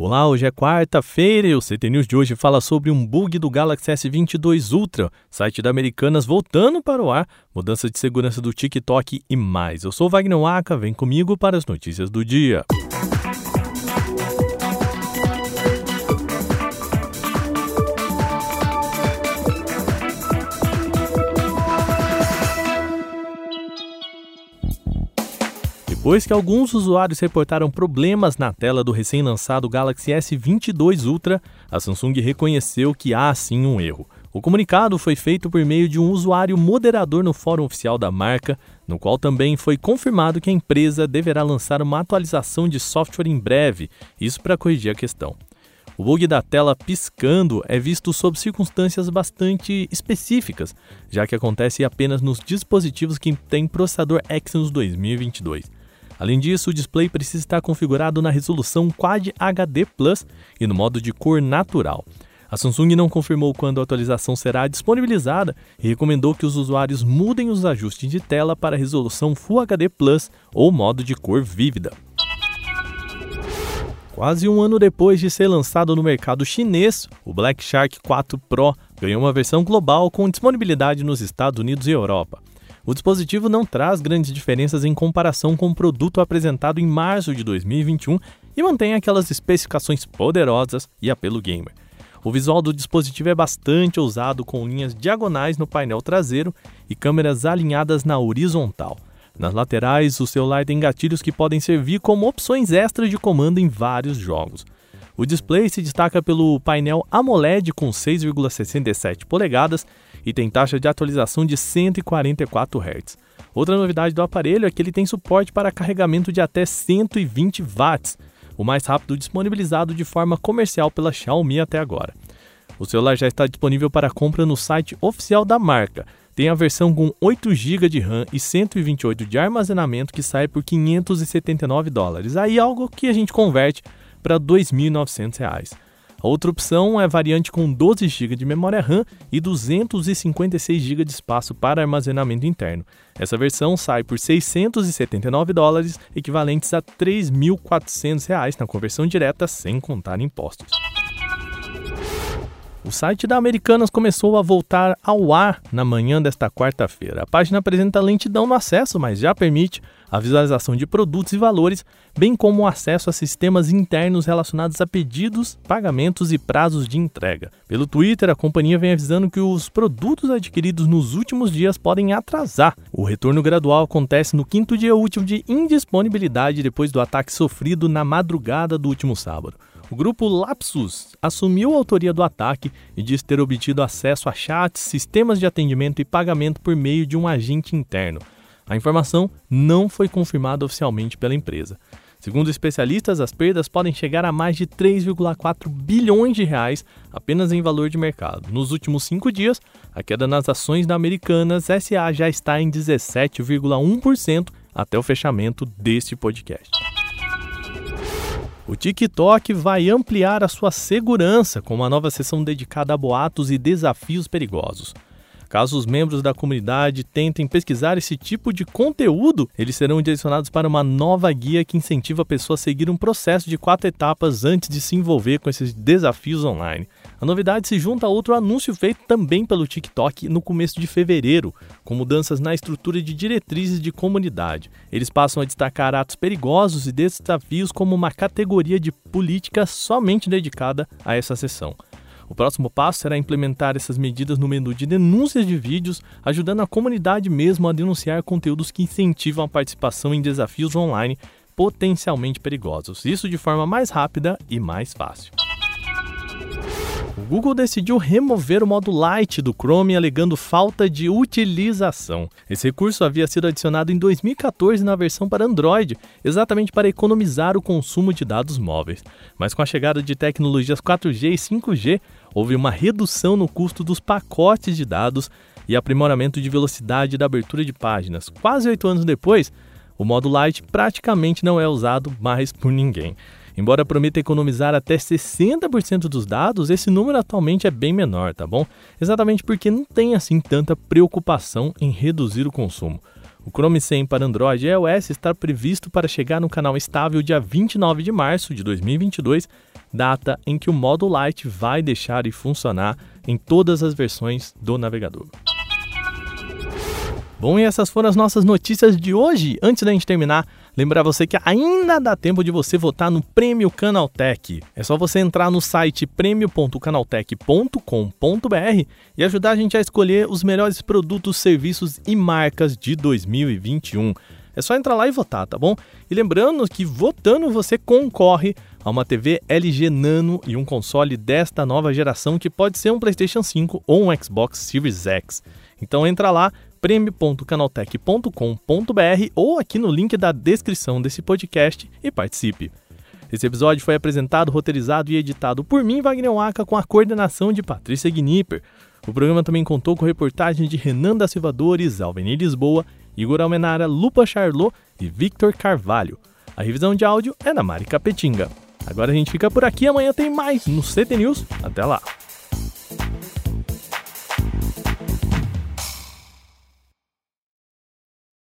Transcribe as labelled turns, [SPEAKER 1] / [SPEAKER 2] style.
[SPEAKER 1] Olá, hoje é quarta-feira e o CT News de hoje fala sobre um bug do Galaxy S22 Ultra, site da Americanas voltando para o ar, mudança de segurança do TikTok e mais. Eu sou Wagner Waka, vem comigo para as notícias do dia. Depois que alguns usuários reportaram problemas na tela do recém-lançado Galaxy S22 Ultra, a Samsung reconheceu que há sim um erro. O comunicado foi feito por meio de um usuário moderador no fórum oficial da marca, no qual também foi confirmado que a empresa deverá lançar uma atualização de software em breve, isso para corrigir a questão. O bug da tela piscando é visto sob circunstâncias bastante específicas, já que acontece apenas nos dispositivos que têm processador Exynos 2022. Além disso, o display precisa estar configurado na resolução Quad HD Plus e no modo de cor natural. A Samsung não confirmou quando a atualização será disponibilizada e recomendou que os usuários mudem os ajustes de tela para a resolução Full HD Plus ou modo de cor vívida. Quase um ano depois de ser lançado no mercado chinês, o Black Shark 4 Pro ganhou uma versão global com disponibilidade nos Estados Unidos e Europa. O dispositivo não traz grandes diferenças em comparação com o produto apresentado em março de 2021 e mantém aquelas especificações poderosas e apelo gamer. O visual do dispositivo é bastante ousado, com linhas diagonais no painel traseiro e câmeras alinhadas na horizontal. Nas laterais, o celular tem gatilhos que podem servir como opções extras de comando em vários jogos. O display se destaca pelo painel AMOLED com 6,67 polegadas e tem taxa de atualização de 144 Hz. Outra novidade do aparelho é que ele tem suporte para carregamento de até 120 watts, o mais rápido disponibilizado de forma comercial pela Xiaomi até agora. O celular já está disponível para compra no site oficial da marca. Tem a versão com 8 GB de RAM e 128 de armazenamento que sai por 579 dólares. Aí algo que a gente converte para R$ 2.900. A outra opção é variante com 12 GB de memória RAM e 256 GB de espaço para armazenamento interno. Essa versão sai por 679 dólares, equivalentes a R$ 3.400 na conversão direta, sem contar impostos. O site da Americanas começou a voltar ao ar na manhã desta quarta-feira. A página apresenta lentidão no acesso, mas já permite a visualização de produtos e valores, bem como o acesso a sistemas internos relacionados a pedidos, pagamentos e prazos de entrega. Pelo Twitter, a companhia vem avisando que os produtos adquiridos nos últimos dias podem atrasar. O retorno gradual acontece no quinto dia útil de indisponibilidade depois do ataque sofrido na madrugada do último sábado. O grupo Lapsus assumiu a autoria do ataque e diz ter obtido acesso a chats, sistemas de atendimento e pagamento por meio de um agente interno. A informação não foi confirmada oficialmente pela empresa. Segundo especialistas, as perdas podem chegar a mais de 3,4 bilhões de reais apenas em valor de mercado. Nos últimos cinco dias, a queda nas ações da Americanas SA já está em 17,1% até o fechamento deste podcast. O TikTok vai ampliar a sua segurança com uma nova sessão dedicada a boatos e desafios perigosos. Caso os membros da comunidade tentem pesquisar esse tipo de conteúdo, eles serão direcionados para uma nova guia que incentiva a pessoa a seguir um processo de quatro etapas antes de se envolver com esses desafios online. A novidade se junta a outro anúncio feito também pelo TikTok no começo de fevereiro, com mudanças na estrutura de diretrizes de comunidade. Eles passam a destacar atos perigosos e desafios como uma categoria de política somente dedicada a essa sessão. O próximo passo será implementar essas medidas no menu de denúncias de vídeos, ajudando a comunidade mesmo a denunciar conteúdos que incentivam a participação em desafios online potencialmente perigosos. Isso de forma mais rápida e mais fácil. O Google decidiu remover o modo Lite do Chrome alegando falta de utilização. Esse recurso havia sido adicionado em 2014 na versão para Android, exatamente para economizar o consumo de dados móveis. Mas com a chegada de tecnologias 4G e 5G, houve uma redução no custo dos pacotes de dados e aprimoramento de velocidade da abertura de páginas. Quase oito anos depois, o modo Lite praticamente não é usado mais por ninguém. Embora prometa economizar até 60% dos dados, esse número atualmente é bem menor, tá bom? Exatamente porque não tem assim tanta preocupação em reduzir o consumo. O Chrome 100 para Android e iOS está previsto para chegar no canal estável dia 29 de março de 2022, data em que o modo Lite vai deixar de funcionar em todas as versões do navegador. Bom, e essas foram as nossas notícias de hoje. Antes da gente terminar, lembrar você que ainda dá tempo de você votar no Prêmio Canaltech. É só você entrar no site prêmio.canaltech.com.br e ajudar a gente a escolher os melhores produtos, serviços e marcas de 2021. É só entrar lá e votar, tá bom? E lembrando que votando você concorre a uma TV LG Nano e um console desta nova geração que pode ser um PlayStation 5 ou um Xbox Series X. Então entra lá prêmio.canaltech.com.br ou aqui no link da descrição desse podcast e participe. Esse episódio foi apresentado, roteirizado e editado por mim, Wagner Waka, com a coordenação de Patrícia Gnipper. O programa também contou com reportagens de Renan da Silva Dores, Alveni Lisboa, Igor Almenara, Lupa Charlot e Victor Carvalho. A revisão de áudio é da Mari Capetinga. Agora a gente fica por aqui, amanhã tem mais no CT News. Até lá!